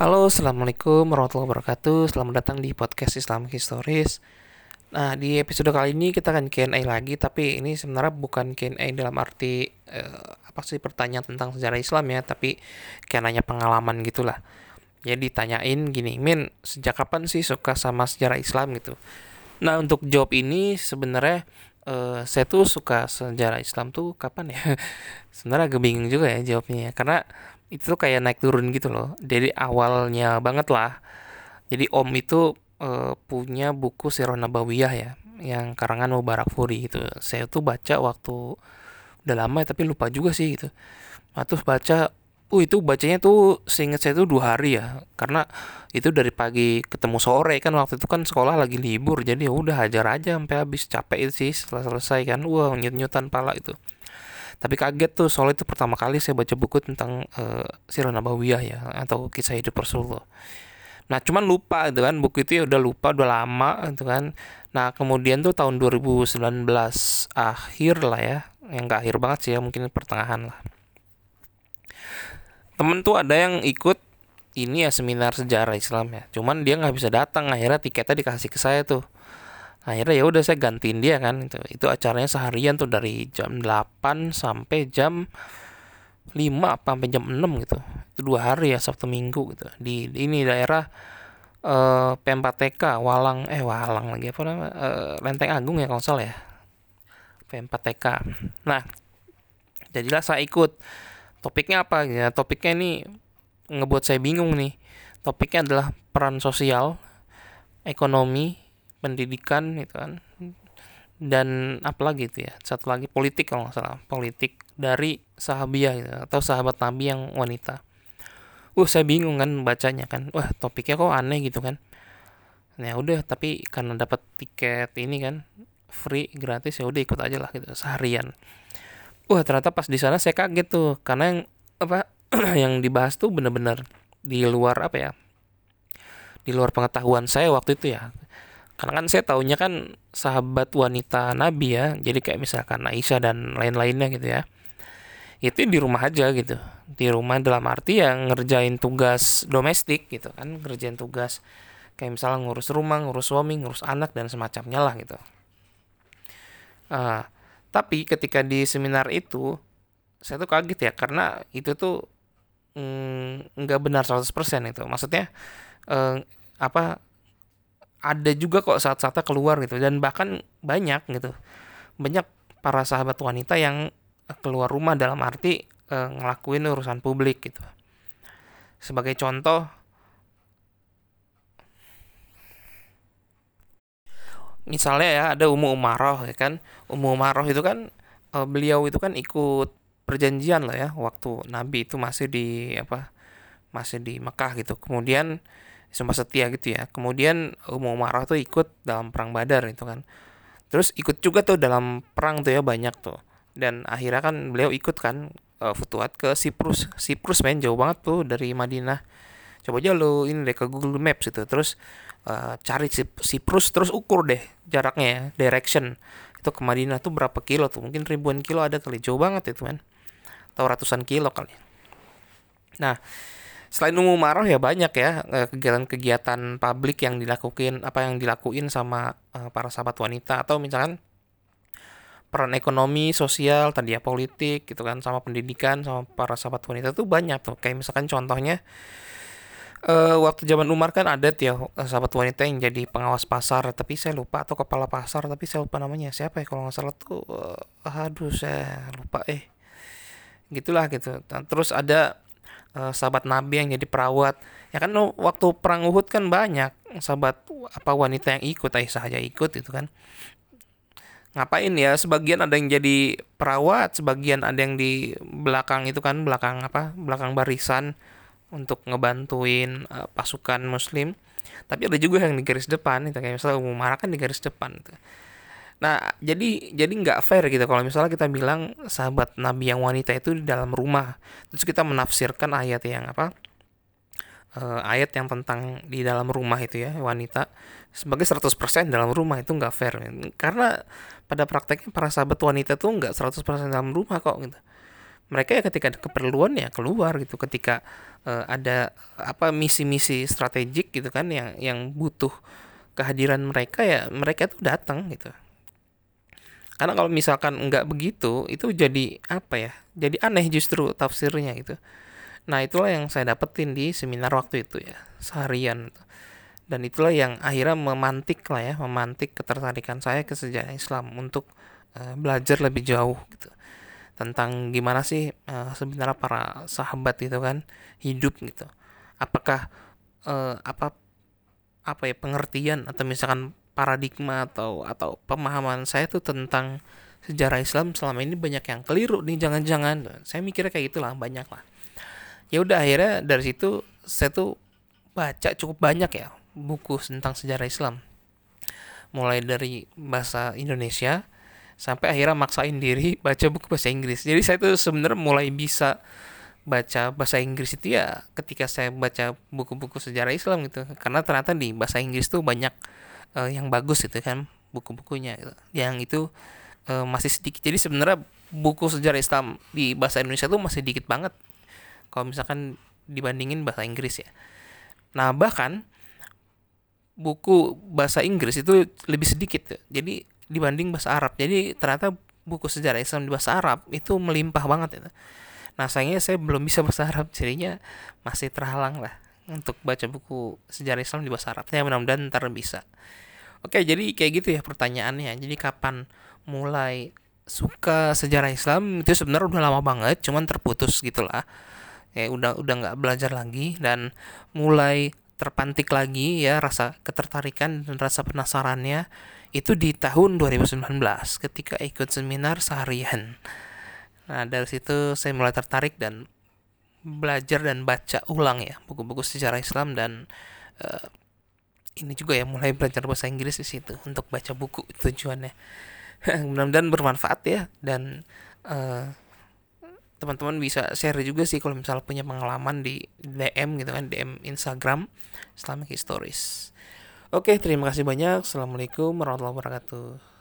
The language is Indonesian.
Halo, Assalamualaikum warahmatullahi wabarakatuh Selamat datang di podcast Islam Historis Nah, di episode kali ini kita akan Q&A lagi Tapi ini sebenarnya bukan Q&A dalam arti eh, Apa sih pertanyaan tentang sejarah Islam ya Tapi kayak pengalaman gitulah Jadi tanyain gini Min, sejak kapan sih suka sama sejarah Islam gitu Nah, untuk jawab ini sebenarnya uh, saya tuh suka sejarah Islam tuh kapan ya? Sebenarnya agak bingung juga ya jawabnya ya. Karena itu kayak naik turun gitu loh. Jadi awalnya banget lah. Jadi Om itu uh, punya buku Sirah Nabawiyah ya, yang karangan Mubarak Furi gitu. Saya tuh baca waktu udah lama ya, tapi lupa juga sih gitu. Nah, terus baca Uh itu bacanya tuh seingat saya tuh dua hari ya karena itu dari pagi ketemu sore kan waktu itu kan sekolah lagi libur jadi ya udah hajar aja sampai habis capek itu sih setelah selesai kan wah nyut nyutan pala itu tapi kaget tuh soalnya itu pertama kali saya baca buku tentang uh, Sirah Nabawiyah ya atau kisah hidup Rasulullah. Nah cuman lupa itu kan buku itu ya udah lupa udah lama itu kan. Nah kemudian tuh tahun 2019 akhir lah ya yang gak akhir banget sih ya mungkin pertengahan lah. Temen tuh ada yang ikut ini ya seminar sejarah Islam ya. Cuman dia nggak bisa datang akhirnya tiketnya dikasih ke saya tuh akhirnya ya udah saya gantiin dia kan itu itu acaranya seharian tuh dari jam 8 sampai jam 5 apa sampai jam 6 gitu. Itu dua hari ya Sabtu Minggu gitu. Di, di ini daerah uh, P4TK Walang eh Walang lagi apa namanya uh, Lenteng Agung ya kalau salah ya. P4TK nah jadilah saya ikut. Topiknya apa? Ya topiknya ini ngebuat saya bingung nih. Topiknya adalah peran sosial ekonomi pendidikan gitu kan. Dan apa lagi itu ya satu lagi politik kalau nggak salah politik dari sahabiah gitu, atau sahabat nabi yang wanita. Uh saya bingung kan bacanya kan. Wah topiknya kok aneh gitu kan. Ya udah tapi karena dapat tiket ini kan free gratis ya udah ikut aja lah gitu seharian. Wah ternyata pas di sana saya kaget tuh karena yang apa yang dibahas tuh bener-bener di luar apa ya di luar pengetahuan saya waktu itu ya karena kan saya taunya kan sahabat wanita Nabi ya jadi kayak misalkan Aisyah dan lain-lainnya gitu ya. Itu di rumah aja gitu. Di rumah dalam arti yang ngerjain tugas domestik gitu kan ngerjain tugas kayak misalnya ngurus rumah ngurus suami ngurus anak dan semacamnya lah gitu. Uh, tapi ketika di seminar itu saya tuh kaget ya karena itu tuh mm, nggak mm, benar 100% itu. Maksudnya eh, apa ada juga kok saat-saatnya keluar gitu dan bahkan banyak gitu. Banyak para sahabat wanita yang keluar rumah dalam arti eh, ngelakuin urusan publik gitu. Sebagai contoh misalnya ya ada Ummu Umaroh ya kan Ummu Umaroh itu kan uh, beliau itu kan ikut perjanjian lah ya waktu Nabi itu masih di apa masih di Mekah gitu kemudian sempat setia gitu ya. Kemudian Ummu Umaroh tuh ikut dalam perang Badar itu kan. Terus ikut juga tuh dalam perang tuh ya banyak tuh. Dan akhirnya kan beliau ikut kan uh, futuat ke Siprus. Siprus main jauh banget tuh dari Madinah. Coba aja lo ini deh ke Google Maps itu. Terus uh, cari Siprus terus ukur deh jaraknya ya direction. Itu ke Madinah tuh berapa kilo tuh? Mungkin ribuan kilo ada kali. Jauh banget itu kan atau ratusan kilo kali. Nah selain umum marah ya banyak ya eh, kegiatan-kegiatan publik yang dilakukan apa yang dilakuin sama uh, para sahabat wanita atau misalkan peran ekonomi sosial tadi ya politik gitu kan sama pendidikan sama para sahabat wanita tuh banyak tuh. Kayak misalkan contohnya uh, waktu zaman Umar kan ada ya sahabat wanita yang jadi pengawas pasar tapi saya lupa atau kepala pasar tapi saya lupa namanya siapa ya kalau nggak salah tuh uh, aduh saya lupa eh gitulah gitu. Terus ada uh, sahabat Nabi yang jadi perawat. Ya kan waktu perang Uhud kan banyak sahabat apa wanita yang ikut Aisyah saja ikut itu kan. Ngapain ya sebagian ada yang jadi perawat sebagian ada yang di belakang itu kan belakang apa belakang barisan untuk ngebantuin uh, pasukan muslim. Tapi ada juga yang di garis depan itu kayak misalnya marah kan di garis depan gitu. Nah jadi jadi nggak fair gitu kalau misalnya kita bilang sahabat nabi yang wanita itu di dalam rumah. Terus kita menafsirkan ayat yang apa? Uh, ayat yang tentang di dalam rumah itu ya wanita. Sebagai 100% dalam rumah itu nggak fair. Karena pada prakteknya para sahabat wanita tuh nggak 100% dalam rumah kok gitu. Mereka ya ketika ada keperluan ya keluar gitu. Ketika uh, ada apa misi-misi strategik gitu kan yang yang butuh kehadiran mereka ya mereka tuh datang gitu karena kalau misalkan nggak begitu itu jadi apa ya jadi aneh justru tafsirnya gitu. Nah itulah yang saya dapetin di seminar waktu itu ya seharian dan itulah yang akhirnya memantik lah ya memantik ketertarikan saya ke sejarah Islam untuk uh, belajar lebih jauh gitu. Tentang gimana sih uh, sebenarnya para sahabat itu kan hidup gitu. Apakah uh, apa apa ya pengertian atau misalkan paradigma atau atau pemahaman saya tuh tentang sejarah Islam selama ini banyak yang keliru nih jangan-jangan. Saya mikirnya kayak gitulah banyak lah. Ya udah akhirnya dari situ saya tuh baca cukup banyak ya buku tentang sejarah Islam. Mulai dari bahasa Indonesia sampai akhirnya maksain diri baca buku bahasa Inggris. Jadi saya tuh sebenarnya mulai bisa baca bahasa Inggris itu ya ketika saya baca buku-buku sejarah Islam gitu. Karena ternyata di bahasa Inggris tuh banyak uh, yang bagus gitu kan buku-bukunya gitu. yang itu uh, masih sedikit jadi sebenarnya buku sejarah Islam di bahasa Indonesia tuh masih dikit banget kalau misalkan dibandingin bahasa Inggris ya nah bahkan buku bahasa Inggris itu lebih sedikit ya. jadi dibanding bahasa Arab. Jadi ternyata buku sejarah Islam di bahasa Arab itu melimpah banget itu. Nah sayangnya saya belum bisa bahasa Arab, jadinya masih terhalang lah untuk baca buku sejarah Islam di bahasa Arab. Ya mudah-mudahan ntar bisa. Oke, jadi kayak gitu ya pertanyaannya. Jadi kapan mulai suka sejarah Islam itu sebenarnya udah lama banget, cuman terputus gitulah. Ya udah udah nggak belajar lagi dan mulai terpantik lagi ya rasa ketertarikan dan rasa penasarannya itu di tahun 2019 ketika ikut seminar seharian. Nah, dari situ saya mulai tertarik dan belajar dan baca ulang ya buku-buku sejarah Islam dan uh, ini juga ya mulai belajar bahasa Inggris di situ untuk baca buku tujuannya. Mudah-mudahan bermanfaat ya dan uh, teman-teman bisa share juga sih kalau misalnya punya pengalaman di DM gitu kan DM Instagram Islamic Stories. Oke, terima kasih banyak. Assalamualaikum warahmatullahi wabarakatuh.